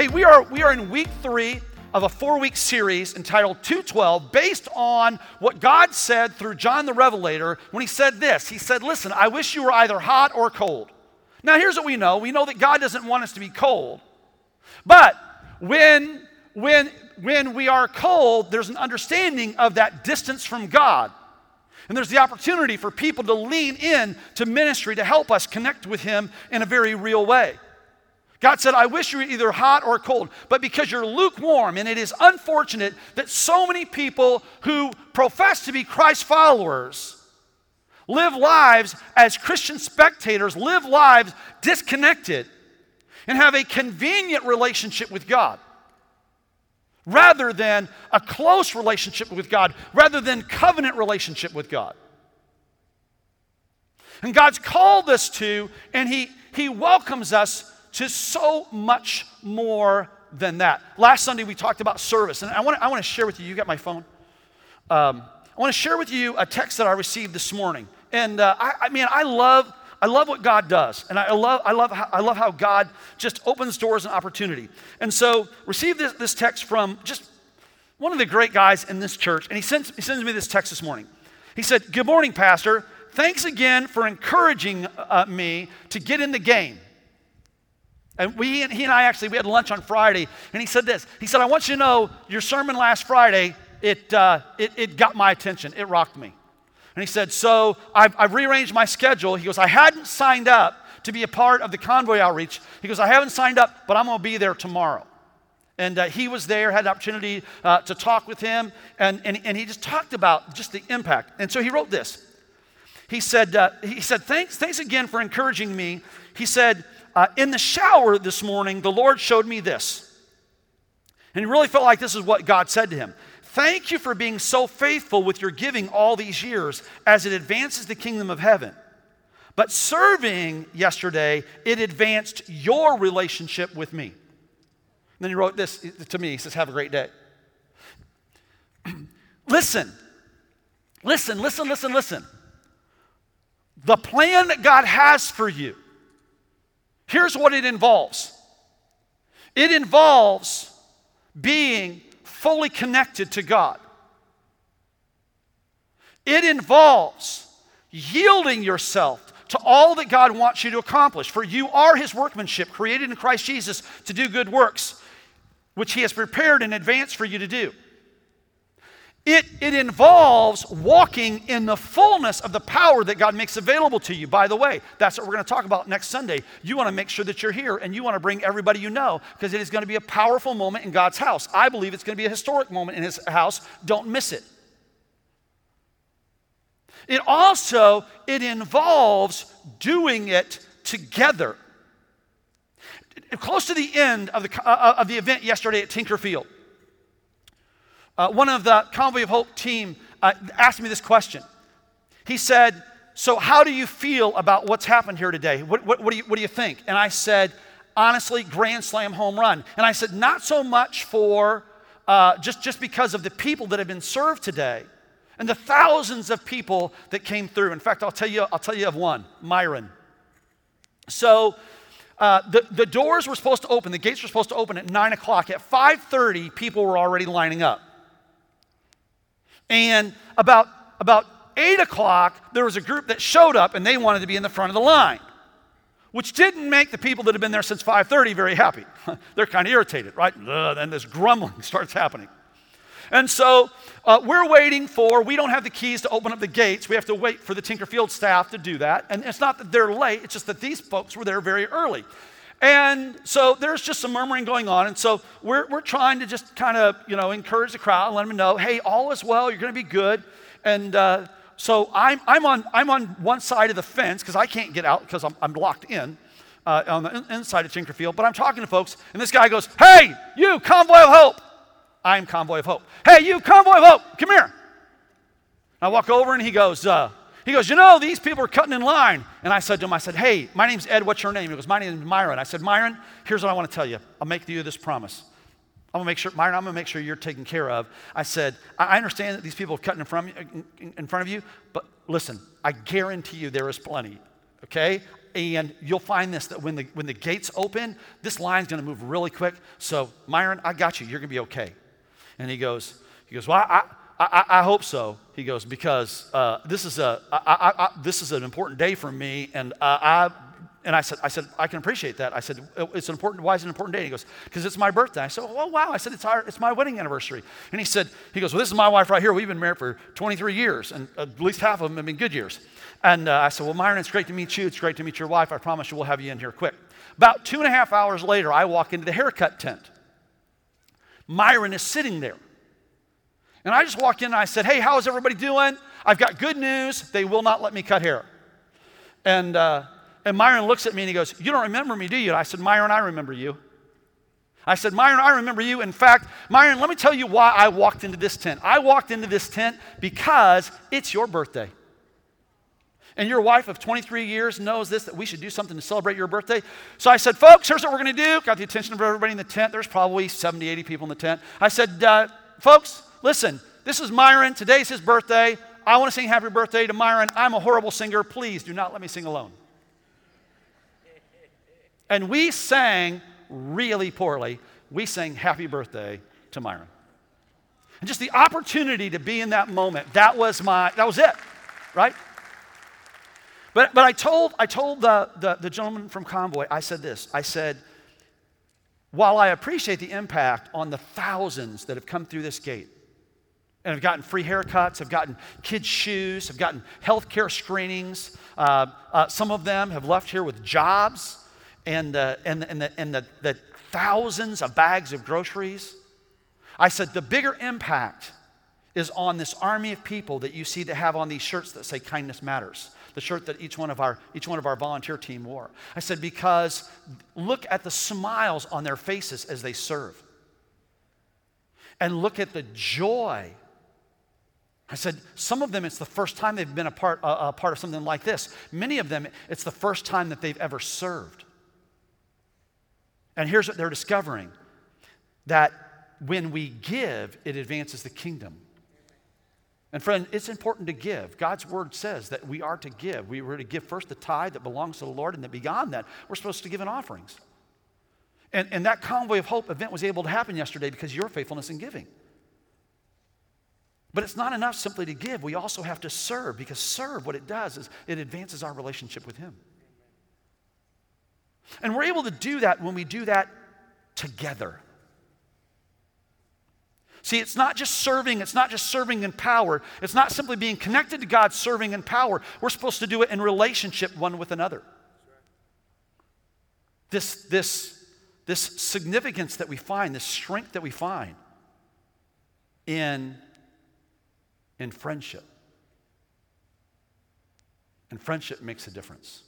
Hey, we are, we are in week three of a four week series entitled 212 based on what God said through John the Revelator when he said this. He said, Listen, I wish you were either hot or cold. Now, here's what we know we know that God doesn't want us to be cold. But when, when, when we are cold, there's an understanding of that distance from God. And there's the opportunity for people to lean in to ministry to help us connect with Him in a very real way. God said, I wish you were either hot or cold, but because you're lukewarm, and it is unfortunate that so many people who profess to be Christ followers live lives as Christian spectators, live lives disconnected, and have a convenient relationship with God rather than a close relationship with God, rather than covenant relationship with God. And God's called us to, and He, he welcomes us to so much more than that. Last Sunday we talked about service, and I want to, I want to share with you, you got my phone? Um, I want to share with you a text that I received this morning. And uh, I, I mean, I love I love what God does, and I love, I love, how, I love how God just opens doors and opportunity. And so, receive this, this text from just one of the great guys in this church, and he sends, he sends me this text this morning. He said, Good morning, Pastor. Thanks again for encouraging uh, me to get in the game. And we, he and I actually, we had lunch on Friday, and he said this. He said, I want you to know your sermon last Friday, it, uh, it, it got my attention. It rocked me. And he said, So I've, I've rearranged my schedule. He goes, I hadn't signed up to be a part of the convoy outreach. He goes, I haven't signed up, but I'm going to be there tomorrow. And uh, he was there, had the opportunity uh, to talk with him, and, and, and he just talked about just the impact. And so he wrote this. He said, uh, he said thanks, thanks again for encouraging me. He said, uh, in the shower this morning, the Lord showed me this. And he really felt like this is what God said to him. Thank you for being so faithful with your giving all these years as it advances the kingdom of heaven. But serving yesterday, it advanced your relationship with me. And then he wrote this to me. He says, Have a great day. listen, listen, listen, listen, listen. The plan that God has for you, here's what it involves it involves being fully connected to God. It involves yielding yourself to all that God wants you to accomplish. For you are His workmanship, created in Christ Jesus to do good works, which He has prepared in advance for you to do. It, it involves walking in the fullness of the power that God makes available to you. By the way, that's what we're going to talk about next Sunday. You want to make sure that you're here and you want to bring everybody you know because it is going to be a powerful moment in God's house. I believe it's going to be a historic moment in His house. Don't miss it. It also it involves doing it together. Close to the end of the, uh, of the event yesterday at Tinker Field, uh, one of the Convoy of Hope team uh, asked me this question. He said, So, how do you feel about what's happened here today? What, what, what, do, you, what do you think? And I said, Honestly, Grand Slam home run. And I said, Not so much for uh, just, just because of the people that have been served today and the thousands of people that came through. In fact, I'll tell you, I'll tell you of one Myron. So, uh, the, the doors were supposed to open, the gates were supposed to open at 9 o'clock. At 5.30, people were already lining up. And about, about 8 o'clock, there was a group that showed up and they wanted to be in the front of the line, which didn't make the people that had been there since 5.30 very happy. They're kind of irritated, right? Then this grumbling starts happening. And so uh, we're waiting for, we don't have the keys to open up the gates. We have to wait for the Tinker Field staff to do that. And it's not that they're late, it's just that these folks were there very early. And so there's just some murmuring going on. And so we're, we're trying to just kind of, you know, encourage the crowd and let them know, hey, all is well, you're going to be good. And uh, so I'm, I'm, on, I'm on one side of the fence because I can't get out because I'm, I'm locked in uh, on the inside of Tinker Field. But I'm talking to folks, and this guy goes, hey, you, Convoy of Hope. I'm Convoy of Hope. Hey, you, Convoy of Hope, come here. I walk over and he goes, uh, he goes, You know, these people are cutting in line. And I said to him, I said, Hey, my name's Ed. What's your name? He goes, My name is Myron. I said, Myron, here's what I want to tell you. I'll make you this promise. I'm gonna make sure, Myron, I'm gonna make sure you're taken care of. I said, I understand that these people are cutting in front, of you, in front of you, but listen, I guarantee you there is plenty, okay? and you'll find this that when the, when the gates open, this line's gonna move really quick. So, Myron, I got you. You're gonna be okay. And he goes, he goes, Well, I, I, I hope so. He goes, because uh, this, is a, I, this is an important day for me, and uh, I, and I said, I said, I can appreciate that. I said, it's an important, why is it an important day? He goes, because it's my birthday. I said, oh, wow. I said, it's, our, it's my wedding anniversary. And he said, he goes, well, this is my wife right here. We've been married for 23 years, and at least half of them have been good years. And uh, I said, well, Myron, it's great to meet you. It's great to meet your wife. I promise you we'll have you in here quick. About two and a half hours later, I walk into the haircut tent. Myron is sitting there. And I just walked in and I said, Hey, how's everybody doing? I've got good news. They will not let me cut hair. And, uh, and Myron looks at me and he goes, You don't remember me, do you? I said, Myron, I remember you. I said, Myron, I remember you. In fact, Myron, let me tell you why I walked into this tent. I walked into this tent because it's your birthday. And your wife of 23 years knows this, that we should do something to celebrate your birthday. So I said, folks, here's what we're going to do. Got the attention of everybody in the tent. There's probably 70, 80 people in the tent. I said, uh, folks, listen, this is Myron. Today's his birthday. I want to sing happy birthday to Myron. I'm a horrible singer. Please do not let me sing alone. And we sang really poorly. We sang happy birthday to Myron. And just the opportunity to be in that moment, that was my, that was it, right? But, but I told, I told the, the, the gentleman from Convoy, I said this. I said, while I appreciate the impact on the thousands that have come through this gate, and have gotten free haircuts, have gotten kids' shoes, have gotten health care screenings. Uh, uh, some of them have left here with jobs and, uh, and, and, the, and the, the thousands of bags of groceries. I said, the bigger impact is on this army of people that you see that have on these shirts that say kindness matters the shirt that each one of our each one of our volunteer team wore i said because look at the smiles on their faces as they serve and look at the joy I said, some of them, it's the first time they've been a part, a, part of something like this. Many of them, it's the first time that they've ever served. And here's what they're discovering that when we give, it advances the kingdom. And friend, it's important to give. God's word says that we are to give. We were to give first the tithe that belongs to the Lord, and then beyond that, we're supposed to give in offerings. And, and that Convoy of Hope event was able to happen yesterday because of your faithfulness in giving. But it's not enough simply to give. We also have to serve because serve, what it does is it advances our relationship with Him. And we're able to do that when we do that together. See, it's not just serving, it's not just serving in power. It's not simply being connected to God, serving in power. We're supposed to do it in relationship one with another. This, this, this significance that we find, this strength that we find in in friendship. And friendship makes a difference.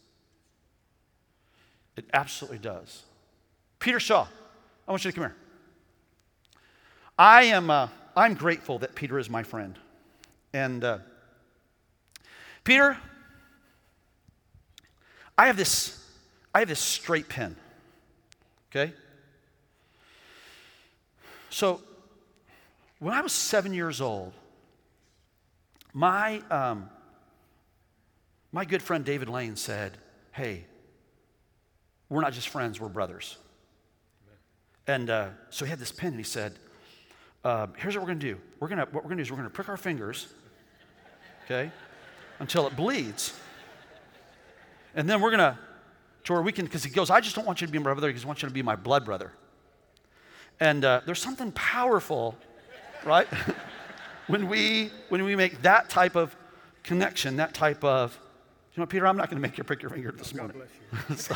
It absolutely does. Peter Shaw, I want you to come here. I am uh, I'm grateful that Peter is my friend. And uh, Peter, I have this I have this straight pen. Okay? So when I was seven years old, my, um, my good friend David Lane said, Hey, we're not just friends, we're brothers. And uh, so he had this pen and he said, uh, Here's what we're going to do. We're gonna, what we're going to do is we're going to prick our fingers, okay, until it bleeds. And then we're going to, to where we can, because he goes, I just don't want you to be my brother, I want you to be my blood brother. And uh, there's something powerful, right? when we, when we make that type of connection, that type of, you know, Peter, I'm not going to make you prick your finger this morning. so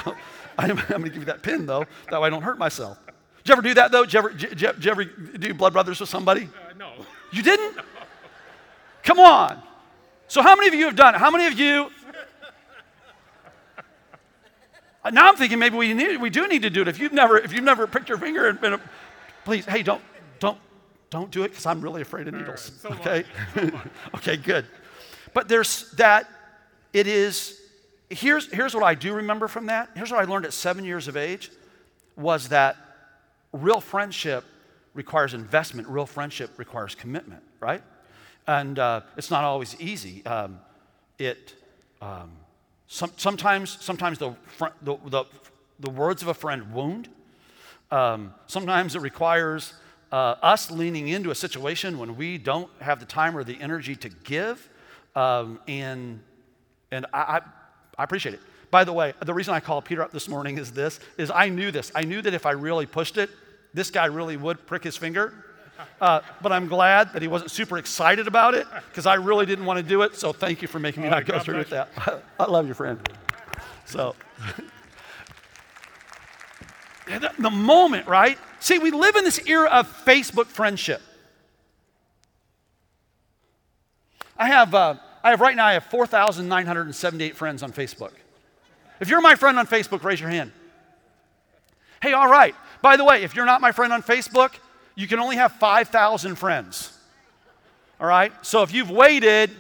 I'm, I'm going to give you that pin, though, that way I don't hurt myself. Did you ever do that, though? Did you ever, did you, did you ever do blood brothers with somebody? Uh, no. You didn't? Come on. So, how many of you have done it? How many of you? Now I'm thinking maybe we, need, we do need to do it. If you've never, if you've never pricked your finger and been, a, please, hey, don't, don't, don't do it because I'm really afraid of needles. So okay? okay, good. But there's that, it is, here's, here's what I do remember from that. Here's what I learned at seven years of age was that real friendship requires investment, real friendship requires commitment, right? And uh, it's not always easy. Um, it, um, Some, sometimes, sometimes the, the, the, the, words of a friend wound. Um, sometimes it requires uh, us leaning into a situation when we don't have the time or the energy to give. Um, and and I, I, I appreciate it. By the way, the reason I called Peter up this morning is this, is I knew this. I knew that if I really pushed it, this guy really would prick his finger. Uh, but I'm glad that he wasn't super excited about it because I really didn't want to do it. So thank you for making me not go through with that. I love you, friend. So, the, the moment, right? See, we live in this era of Facebook friendship. I have, uh, I have right now, I have 4,978 friends on Facebook. If you're my friend on Facebook, raise your hand. Hey, all right. By the way, if you're not my friend on Facebook, you can only have 5,000 friends. All right? So if you've waited,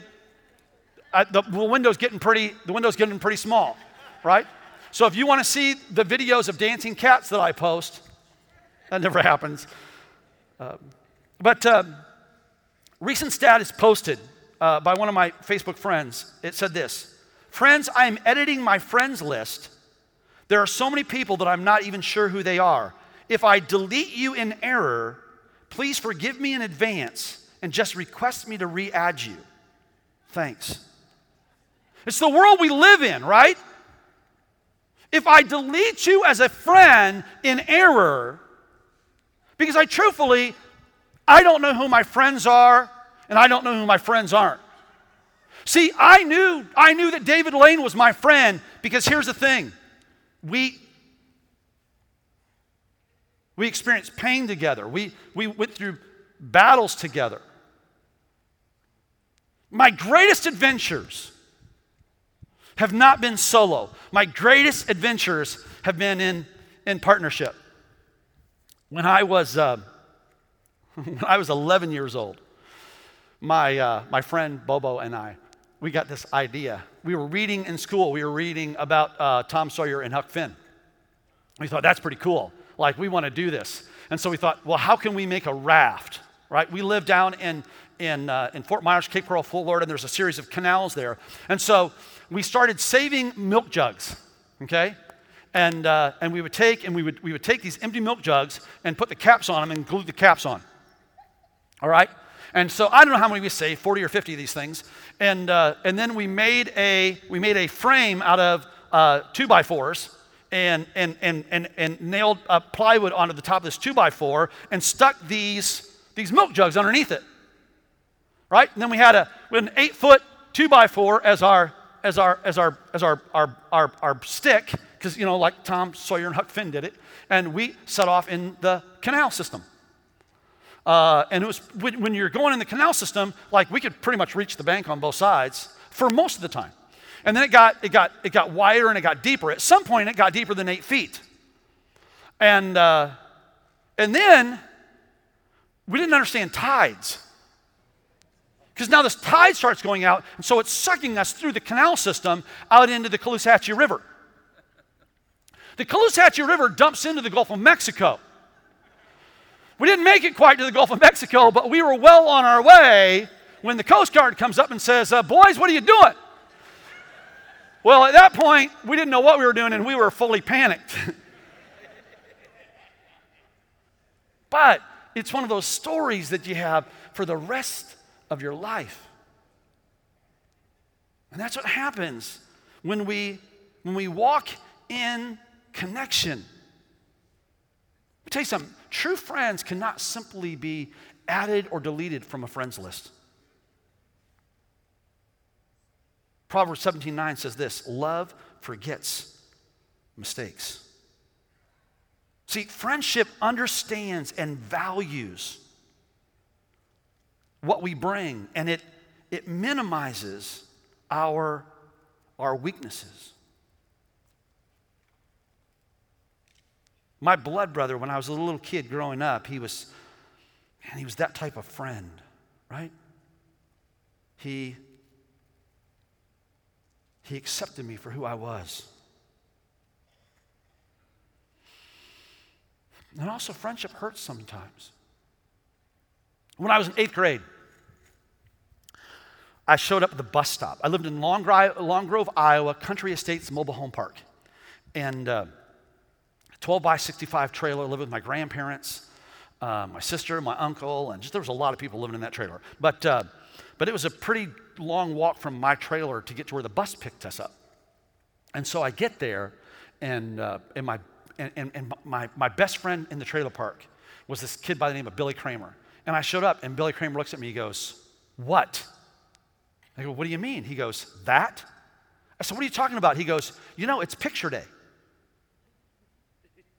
uh, the window's getting pretty the window's getting pretty small, right? So if you want to see the videos of dancing cats that I post, that never happens. Uh, but uh, recent stat is posted uh, by one of my Facebook friends. It said this Friends, I am editing my friends list. There are so many people that I'm not even sure who they are. If I delete you in error, Please forgive me in advance and just request me to re add you. Thanks. It's the world we live in, right? If I delete you as a friend in error, because I truthfully, I don't know who my friends are and I don't know who my friends aren't. See, I knew I knew that David Lane was my friend because here's the thing. We we experienced pain together. We, we went through battles together. My greatest adventures have not been solo. My greatest adventures have been in, in partnership. When I was, uh, when I was 11 years old, my, uh, my friend Bobo and I, we got this idea. We were reading in school, we were reading about uh, Tom Sawyer and Huck Finn. We thought that's pretty cool like we want to do this. And so we thought, well, how can we make a raft, right? We live down in, in, uh, in Fort Myers, Cape Coral, Florida, and there's a series of canals there. And so we started saving milk jugs, okay? And, uh, and we would take and we would, we would take these empty milk jugs and put the caps on them and glue the caps on. All right? And so I don't know how many we saved, 40 or 50 of these things. And, uh, and then we made, a, we made a frame out of uh, two by fours and, and, and, and, and nailed uh, plywood onto the top of this two by four and stuck these, these milk jugs underneath it. Right? And then we had, a, we had an eight foot two by four as our, as our, as our, as our, our, our, our stick, because, you know, like Tom Sawyer and Huck Finn did it. And we set off in the canal system. Uh, and it was when, when you're going in the canal system, like we could pretty much reach the bank on both sides for most of the time. And then it got, it got, it got wider and it got deeper. At some point, it got deeper than eight feet. And, uh, and then we didn't understand tides. Because now this tide starts going out, and so it's sucking us through the canal system out into the Caloosahatchee River. The Caloosahatchee River dumps into the Gulf of Mexico. We didn't make it quite to the Gulf of Mexico, but we were well on our way when the Coast Guard comes up and says, uh, Boys, what are you doing? Well, at that point, we didn't know what we were doing and we were fully panicked. but it's one of those stories that you have for the rest of your life. And that's what happens when we when we walk in connection. Let me tell you something. True friends cannot simply be added or deleted from a friends list. Proverbs 17:9 says this, love forgets mistakes. See, friendship understands and values what we bring, and it, it minimizes our, our weaknesses. My blood brother, when I was a little kid growing up, he was, man, he was that type of friend, right? He he accepted me for who I was. And also, friendship hurts sometimes. When I was in eighth grade, I showed up at the bus stop. I lived in Long, Grove, Iowa, Country Estates Mobile Home Park. And uh, 12 by 65 trailer, lived with my grandparents, uh, my sister, my uncle, and just there was a lot of people living in that trailer. But, uh, but it was a pretty long walk from my trailer to get to where the bus picked us up. And so I get there, and, uh, and, my, and, and my, my best friend in the trailer park was this kid by the name of Billy Kramer. And I showed up, and Billy Kramer looks at me, he goes, What? I go, What do you mean? He goes, That? I said, What are you talking about? He goes, You know, it's picture day.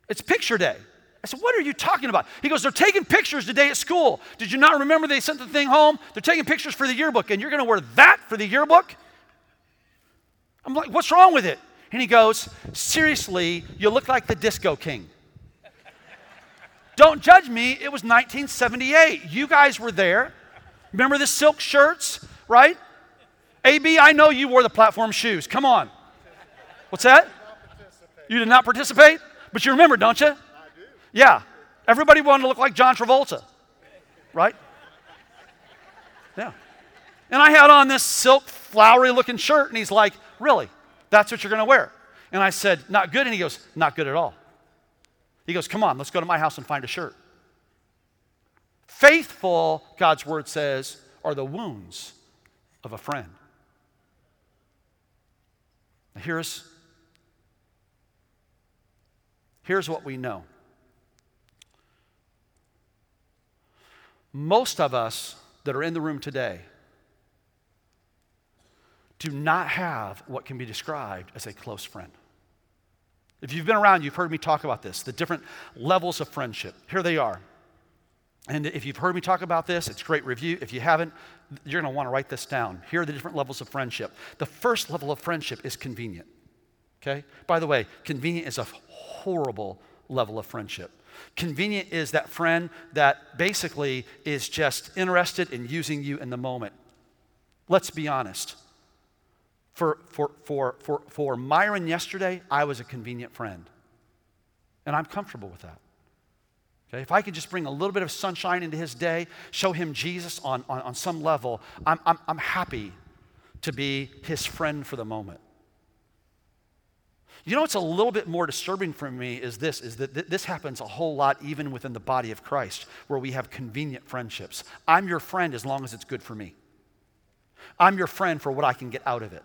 It's picture day. I said, What are you talking about? He goes, They're taking pictures today at school. Did you not remember they sent the thing home? They're taking pictures for the yearbook, and you're going to wear that for the yearbook? I'm like, What's wrong with it? And he goes, Seriously, you look like the disco king. Don't judge me, it was 1978. You guys were there. Remember the silk shirts, right? AB, I know you wore the platform shoes. Come on. What's that? You did not participate? But you remember, don't you? Do. Yeah. Everybody wanted to look like John Travolta, right? Yeah. And I had on this silk, flowery looking shirt, and he's like, Really? That's what you're going to wear? And I said, Not good. And he goes, Not good at all. He goes, Come on, let's go to my house and find a shirt. Faithful, God's word says, are the wounds of a friend. Now here's, here's what we know. Most of us that are in the room today do not have what can be described as a close friend. If you've been around, you've heard me talk about this the different levels of friendship. Here they are. And if you've heard me talk about this, it's great review. If you haven't, you're going to want to write this down. Here are the different levels of friendship. The first level of friendship is convenient. Okay? By the way, convenient is a horrible level of friendship. Convenient is that friend that basically is just interested in using you in the moment. Let's be honest. For, for, for, for, for Myron yesterday, I was a convenient friend. And I'm comfortable with that. Okay? If I could just bring a little bit of sunshine into his day, show him Jesus on, on, on some level, I'm, I'm, I'm happy to be his friend for the moment. You know what's a little bit more disturbing for me is this is that th- this happens a whole lot even within the body of Christ where we have convenient friendships. I'm your friend as long as it's good for me. I'm your friend for what I can get out of it.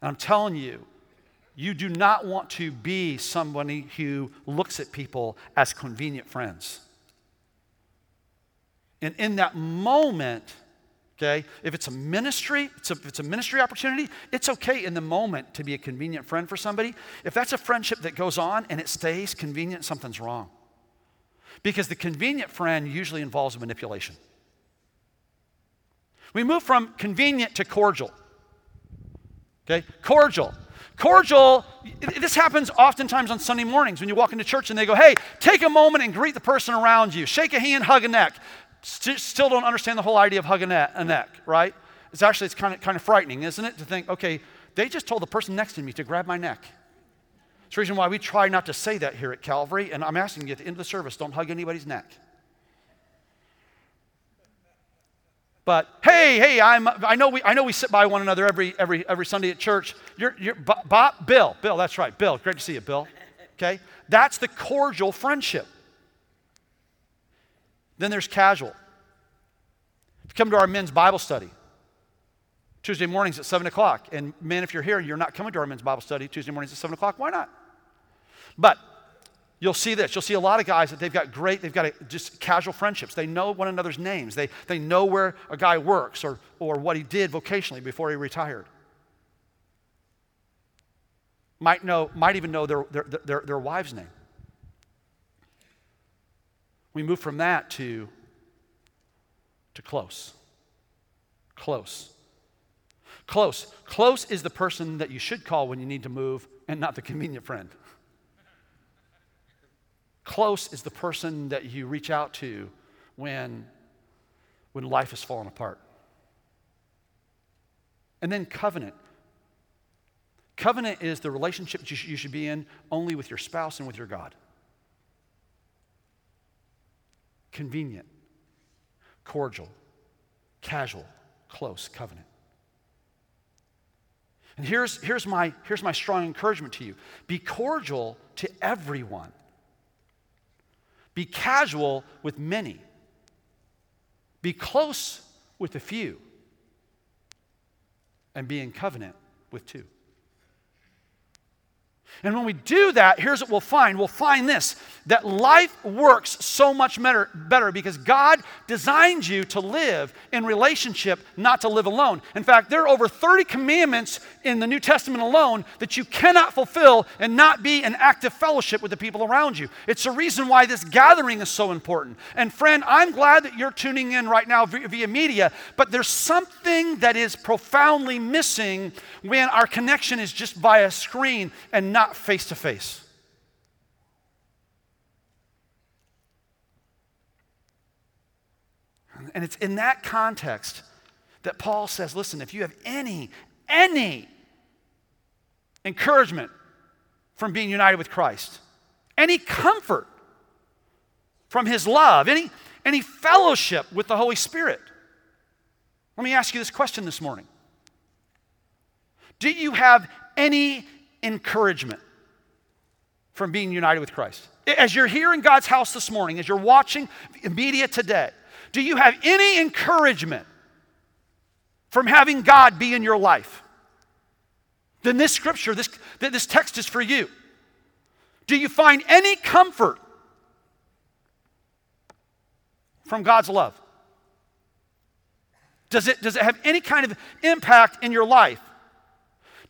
And I'm telling you, you do not want to be somebody who looks at people as convenient friends. And in that moment, okay, if it's a ministry, it's a, if it's a ministry opportunity, it's okay in the moment to be a convenient friend for somebody. If that's a friendship that goes on and it stays convenient, something's wrong. Because the convenient friend usually involves manipulation. We move from convenient to cordial. Okay? Cordial. Cordial, this happens oftentimes on Sunday mornings when you walk into church and they go, hey, take a moment and greet the person around you. Shake a hand, hug a neck. St- still don't understand the whole idea of hugging a neck, right? It's actually, it's kind of, kind of frightening, isn't it? To think, okay, they just told the person next to me to grab my neck. It's the reason why we try not to say that here at Calvary, and I'm asking you at the end of the service, don't hug anybody's neck. But hey, hey, I'm, I, know we, I know we sit by one another every, every, every Sunday at church. You're, you're, Bob, Bill, Bill, that's right, Bill. Great to see you, Bill. Okay? That's the cordial friendship. Then there's casual. If you come to our men's Bible study, Tuesday mornings at 7 o'clock, and men, if you're here and you're not coming to our men's Bible study Tuesday mornings at 7 o'clock, why not? But You'll see this. You'll see a lot of guys that they've got great, they've got a, just casual friendships. They know one another's names. They, they know where a guy works or, or what he did vocationally before he retired. Might, know, might even know their, their, their, their wife's name. We move from that to, to close. Close. Close. Close is the person that you should call when you need to move and not the convenient friend. Close is the person that you reach out to when, when life is falling apart. And then covenant. Covenant is the relationship you, sh- you should be in only with your spouse and with your God. Convenient, cordial, casual, close covenant. And here's, here's, my, here's my strong encouragement to you be cordial to everyone, be casual with many, be close with a few, and be in covenant with two. And when we do that, here's what we'll find. We'll find this that life works so much better, better because God designed you to live in relationship, not to live alone. In fact, there are over 30 commandments in the New Testament alone that you cannot fulfill and not be in active fellowship with the people around you. It's the reason why this gathering is so important. And friend, I'm glad that you're tuning in right now via, via media, but there's something that is profoundly missing when our connection is just via screen and not face to face. And it's in that context that Paul says, listen, if you have any, any encouragement from being united with Christ, any comfort from his love, any, any fellowship with the Holy Spirit. Let me ask you this question this morning Do you have any encouragement from being united with Christ? As you're here in God's house this morning, as you're watching media today, do you have any encouragement from having God be in your life? Then this scripture, this, this text is for you. Do you find any comfort from God's love? Does it, does it have any kind of impact in your life?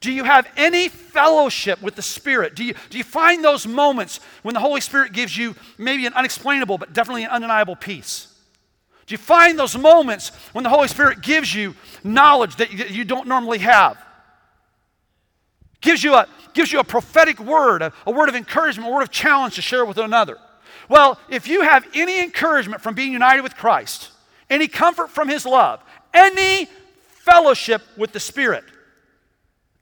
Do you have any fellowship with the Spirit? Do you, do you find those moments when the Holy Spirit gives you maybe an unexplainable but definitely an undeniable peace? Do you find those moments when the Holy Spirit gives you knowledge that you, don't normally have? Gives you a, gives you a prophetic word, a, a word of encouragement, a word of challenge to share with another. Well, if you have any encouragement from being united with Christ, any comfort from His love, any fellowship with the Spirit,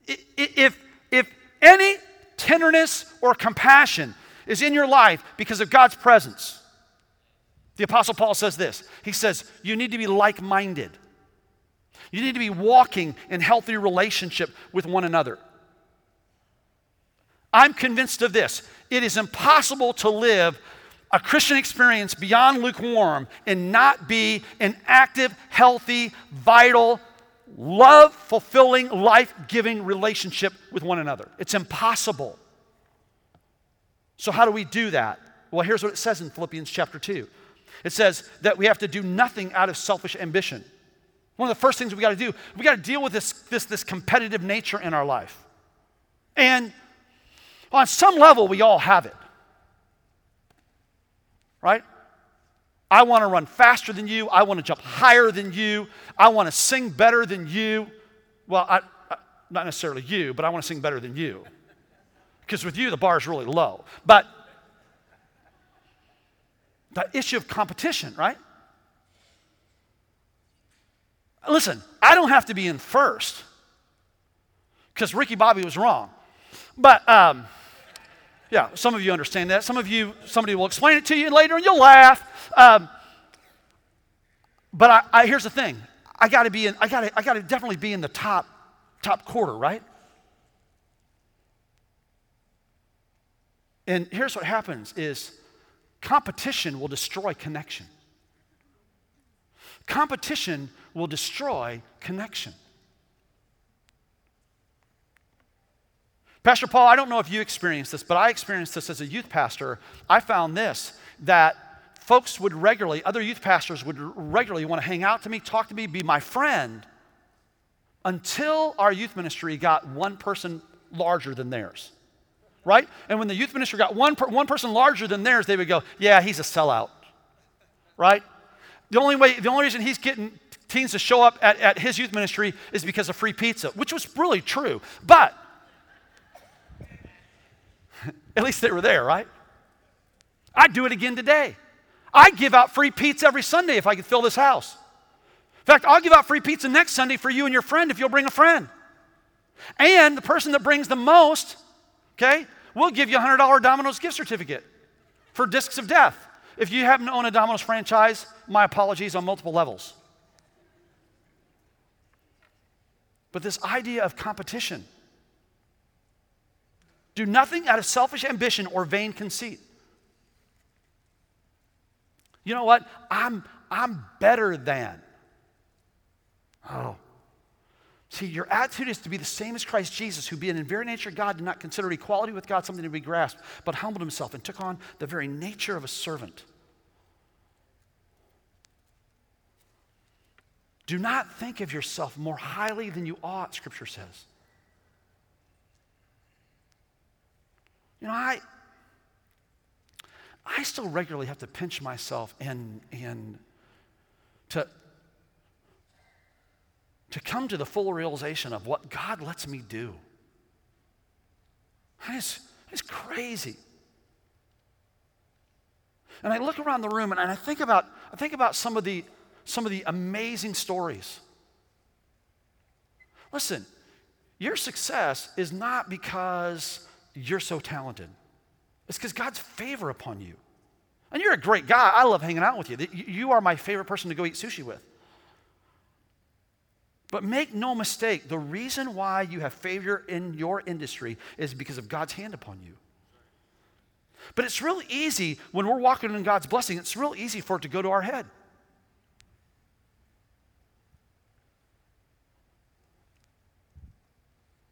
if, if any tenderness or compassion is in your life because of God's presence, the Apostle Paul says this He says, You need to be like minded. You need to be walking in healthy relationship with one another. I'm convinced of this. It is impossible to live a Christian experience beyond lukewarm and not be an active, healthy, vital, love fulfilling, life giving relationship with one another. It's impossible. So, how do we do that? Well, here's what it says in Philippians chapter 2 it says that we have to do nothing out of selfish ambition. One of the first things we got to do, we got to deal with this, this, this competitive nature in our life. And on some level, we all have it. Right? I want to run faster than you. I want to jump higher than you. I want to sing better than you. Well, I, I, not necessarily you, but I want to sing better than you. Because with you, the bar is really low. But the issue of competition, right? Listen, I don't have to be in first because Ricky Bobby was wrong. But um, yeah, some of you understand that. Some of you, somebody will explain it to you later and you'll laugh. Um, but I, I, here's the thing I got to be in, I got I got to definitely be in the top, top quarter, right? And here's what happens is Competition will destroy connection. Competition will destroy connection. Pastor Paul, I don't know if you experienced this, but I experienced this as a youth pastor. I found this that folks would regularly, other youth pastors would regularly want to hang out to me, talk to me, be my friend until our youth ministry got one person larger than theirs right? And when the youth ministry got one, per, one person larger than theirs, they would go, yeah, he's a sellout, right? The only way, the only reason he's getting teens to show up at, at his youth ministry is because of free pizza, which was really true. But at least they were there, right? I'd do it again today. I'd give out free pizza every Sunday if I could fill this house. In fact, I'll give out free pizza next Sunday for you and your friend if you'll bring a friend. And the person that brings the most, okay, we'll give you a $100 Domino's gift certificate for Discs of Death. If you happen to own a Domino's franchise, my apologies on multiple levels. but this idea of competition. Do nothing out of selfish ambition or vain conceit. You know what? I'm, I'm better than. Oh. See, your attitude is to be the same as Christ Jesus, who, being in very nature God, did not consider equality with God something to be grasped, but humbled himself and took on the very nature of a servant. Do not think of yourself more highly than you ought, Scripture says. You know, I, I still regularly have to pinch myself and, and to, to come to the full realization of what God lets me do. It's, it's crazy. And I look around the room and I think about, I think about some of the, some of the amazing stories. Listen, your success is not because you're so talented. It's because God's favor upon you. And you're a great guy. I love hanging out with you. You are my favorite person to go eat sushi with. But make no mistake, the reason why you have favor in your industry is because of God's hand upon you. But it's real easy when we're walking in God's blessing, it's real easy for it to go to our head.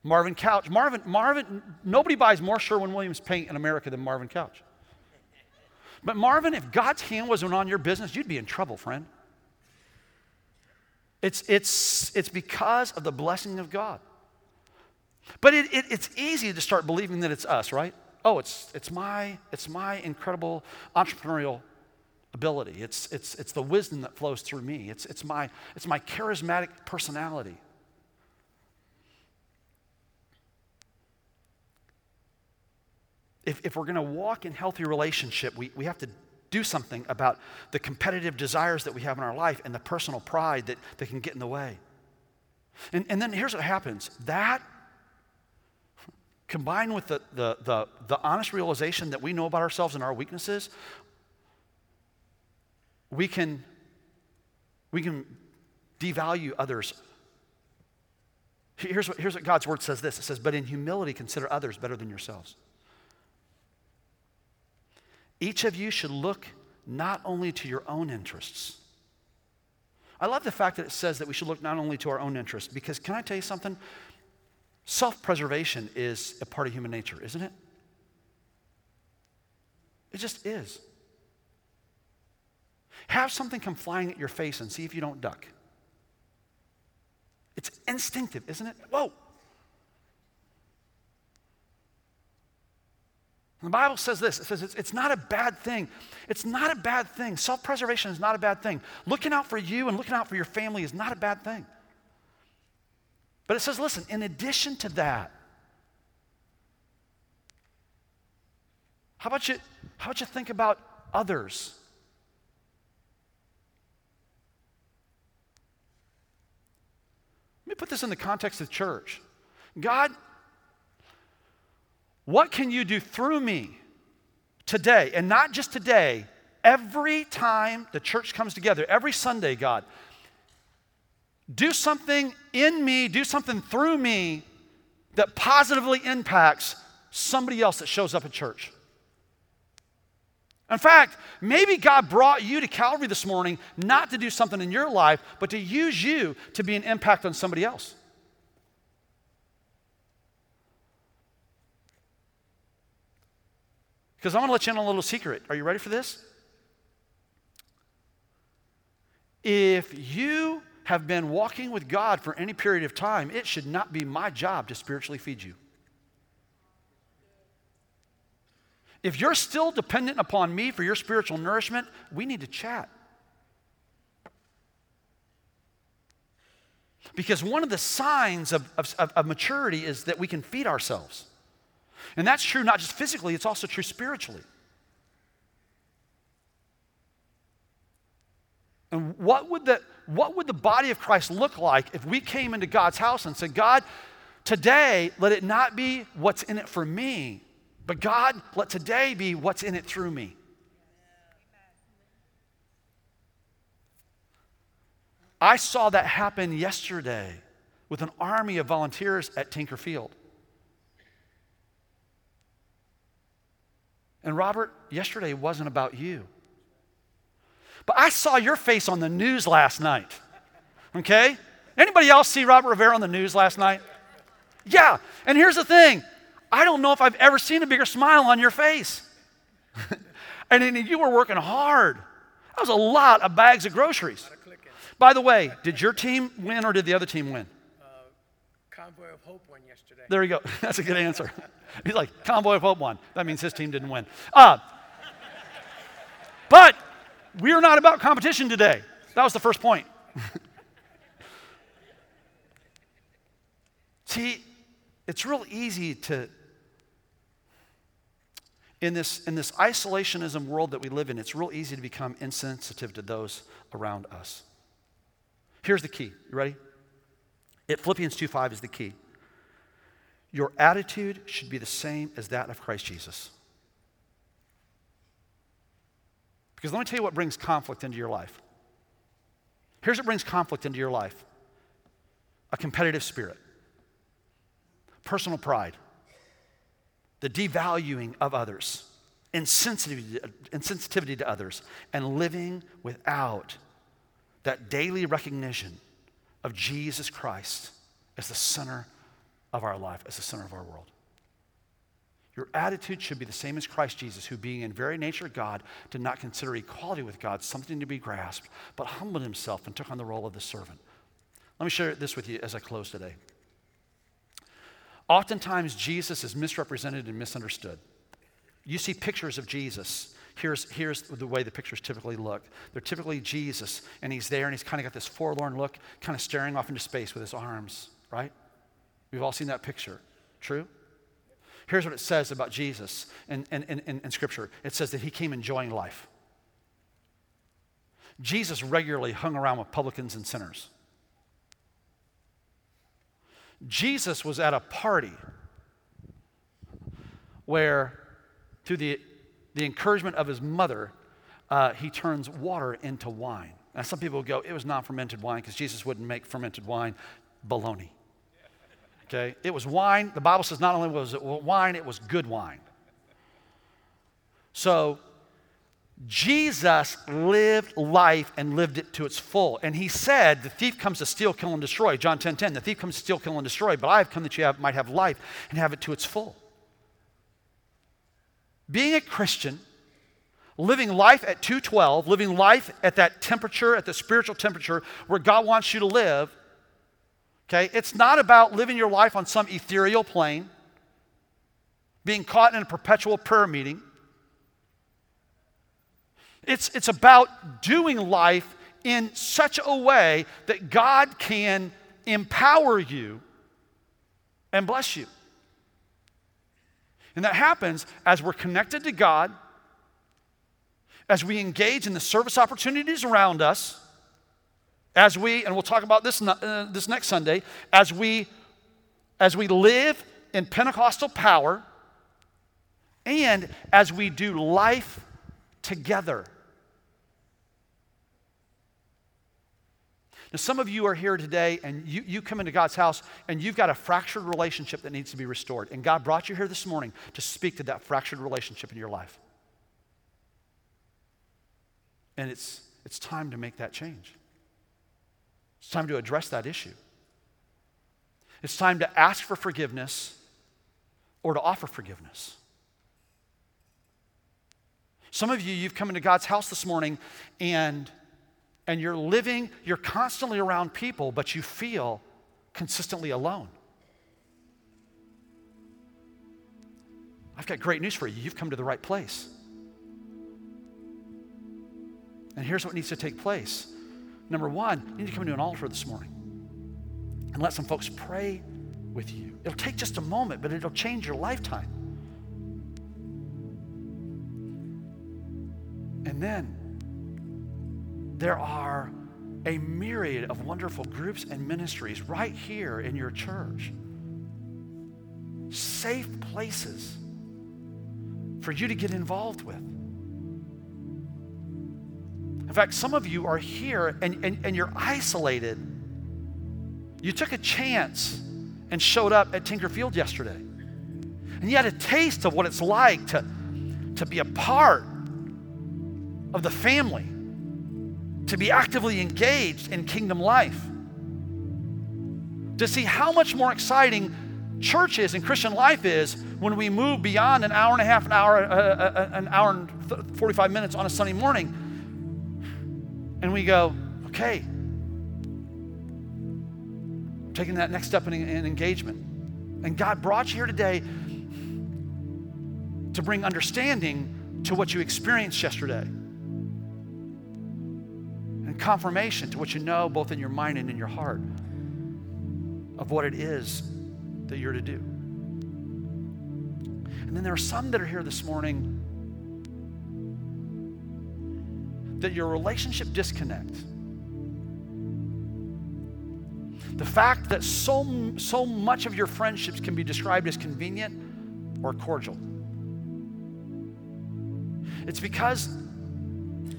Marvin Couch. Marvin, Marvin, nobody buys more Sherwin Williams paint in America than Marvin Couch. But Marvin, if God's hand wasn't on your business, you'd be in trouble, friend. It's, it's, it's because of the blessing of God. But it, it, it's easy to start believing that it's us, right? Oh, it's, it's, my, it's my incredible entrepreneurial ability. It's, it's, it's the wisdom that flows through me. It's, it's, my, it's my charismatic personality. If, if we're going to walk in healthy relationship, we, we have to do something about the competitive desires that we have in our life and the personal pride that, that can get in the way. And, and then here's what happens that combined with the, the, the, the honest realization that we know about ourselves and our weaknesses, we can, we can devalue others. Here's what, here's what God's word says this it says, But in humility, consider others better than yourselves. Each of you should look not only to your own interests. I love the fact that it says that we should look not only to our own interests, because can I tell you something? Self preservation is a part of human nature, isn't it? It just is. Have something come flying at your face and see if you don't duck. It's instinctive, isn't it? Whoa, the Bible says this it says it's, it's not a bad thing. It's not a bad thing. Self preservation is not a bad thing. Looking out for you and looking out for your family is not a bad thing. But it says, listen, in addition to that, how about you, how about you think about others? Let me put this in the context of church. God what can you do through me today? And not just today, every time the church comes together, every Sunday, God, do something in me, do something through me that positively impacts somebody else that shows up at church. In fact, maybe God brought you to Calvary this morning not to do something in your life, but to use you to be an impact on somebody else. Because I'm going to let you in on a little secret. Are you ready for this? If you have been walking with God for any period of time, it should not be my job to spiritually feed you. If you're still dependent upon me for your spiritual nourishment, we need to chat. Because one of the signs of, of, of maturity is that we can feed ourselves. And that's true not just physically, it's also true spiritually. And what would the, what would the body of Christ look like if we came into God's house and said, God, today, let it not be what's in it for me, but God, let today be what's in it through me. I saw that happen yesterday with an army of volunteers at Tinker Field. And Robert, yesterday wasn't about you. But I saw your face on the news last night. Okay? Anybody else see Robert Rivera on the news last night? Yeah. And here's the thing I don't know if I've ever seen a bigger smile on your face. and you were working hard. That was a lot of bags of groceries. By the way, did your team win or did the other team win? Uh, Convoy of Hope won yesterday. There you go. That's a good answer. He's like, Convoy of Hope won. That means his team didn't win. Uh, but we are not about competition today. That was the first point. See, it's real easy to, in this, in this isolationism world that we live in, it's real easy to become insensitive to those around us. Here's the key. You ready? It, Philippians 2.5 is the key. Your attitude should be the same as that of Christ Jesus. Because let me tell you what brings conflict into your life. Here's what brings conflict into your life. A competitive spirit, personal pride, the devaluing of others, insensitivity, insensitivity to others, and living without that daily recognition of Jesus Christ as the center of our life, as the center of our world. Your attitude should be the same as Christ Jesus, who, being in very nature God, did not consider equality with God something to be grasped, but humbled himself and took on the role of the servant. Let me share this with you as I close today. Oftentimes, Jesus is misrepresented and misunderstood. You see pictures of Jesus. Here's, here's the way the pictures typically look. They're typically Jesus, and he's there, and he's kind of got this forlorn look, kind of staring off into space with his arms, right? We've all seen that picture. True? Here's what it says about Jesus in, in, in, in, Scripture it says that he came enjoying life. Jesus regularly hung around with publicans and sinners. Jesus was at a party where, through the, the encouragement of his mother, uh, he turns water into wine. Now, some people go, it was non fermented wine because Jesus wouldn't make fermented wine. Baloney. Okay? It was wine. The Bible says not only was it wine, it was good wine. So, Jesus lived life and lived it to its full. And he said, The thief comes to steal, kill, and destroy. John 10 10. The thief comes to steal, kill, and destroy, but I have come that you have, might have life and have it to its full. Being a Christian, living life at 212, living life at that temperature, at the spiritual temperature where God wants you to live, Okay? It's not about living your life on some ethereal plane, being caught in a perpetual prayer meeting. It's, it's about doing life in such a way that God can empower you and bless you. And that happens as we're connected to God, as we engage in the service opportunities around us, as we, and we'll talk about this, uh, this next Sunday, as we, as we live in Pentecostal power and as we do life together. Now, some of you are here today and you, you come into God's house and you've got a fractured relationship that needs to be restored. And God brought you here this morning to speak to that fractured relationship in your life. And it's, it's time to make that change. It's time to address that issue. It's time to ask for forgiveness or to offer forgiveness. Some of you, you've come into God's house this morning and, and you're living, you're constantly around people, but you feel consistently alone. I've got great news for you. You've come to the right place. And here's what needs to take place Number one, you need to come to an altar this morning and let some folks pray with you. It'll take just a moment, but it'll change your lifetime. And then there are a myriad of wonderful groups and ministries right here in your church. Safe places for you to get involved with. In fact, some of you are here and, and, and you're isolated You took a chance and showed up at Tinker Field yesterday. And you had a taste of what it's like to, to be a part of the family, to be actively engaged in kingdom life, to see how much more exciting church is and Christian life is when we move beyond an hour and a half, an hour, uh, uh, uh an hour and 45 minutes on a Sunday morning, and we go, okay, taking that next step in, in engagement. And God brought you here today to bring understanding to what you experienced yesterday and confirmation to what you know both in your mind and in your heart of what it is that you're to do. And then there are some that are here this morning that your relationship disconnect the fact that so, so much of your friendships can be described as convenient or cordial. It's because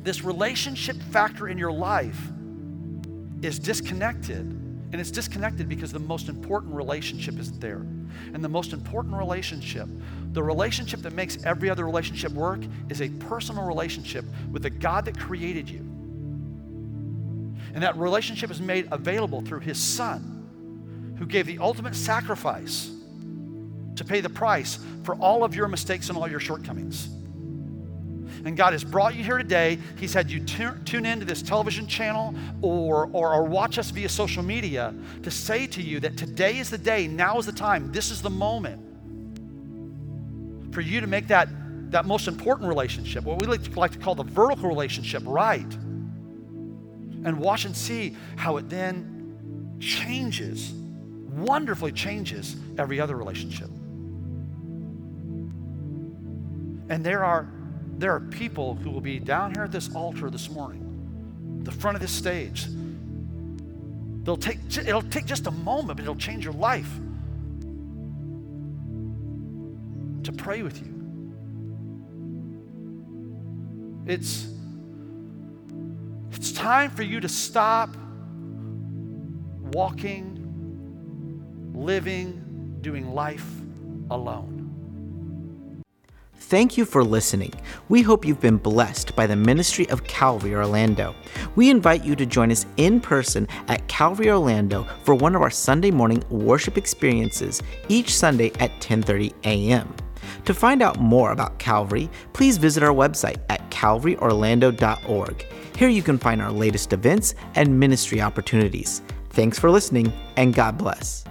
this relationship factor in your life is disconnected. And it's disconnected because the most important relationship isn't there. And the most important relationship, the relationship that makes every other relationship work, is a personal relationship with the God that created you and that relationship is made available through his son, who gave the ultimate sacrifice to pay the price for all of your mistakes and all your shortcomings. And God has brought you here today. He's had you tune into this television channel or, or, or watch us via social media to say to you that today is the day, now is the time, this is the moment for you to make that, that most important relationship, what we like to, like to call the vertical relationship, right and watch and see how it then changes, wonderfully changes every other relationship. And there are, there are people who will be down here at this altar this morning, the front of this stage. They'll take, it'll take just a moment, but it'll change your life to pray with you. It's it's time for you to stop walking, living, doing life alone. Thank you for listening. We hope you've been blessed by the ministry of Calvary Orlando. We invite you to join us in person at Calvary Orlando for one of our Sunday morning worship experiences each Sunday at 10:30 a.m. To find out more about Calvary, please visit our website at calvaryorlando.org. Here you can find our latest events and ministry opportunities. Thanks for listening, and God bless.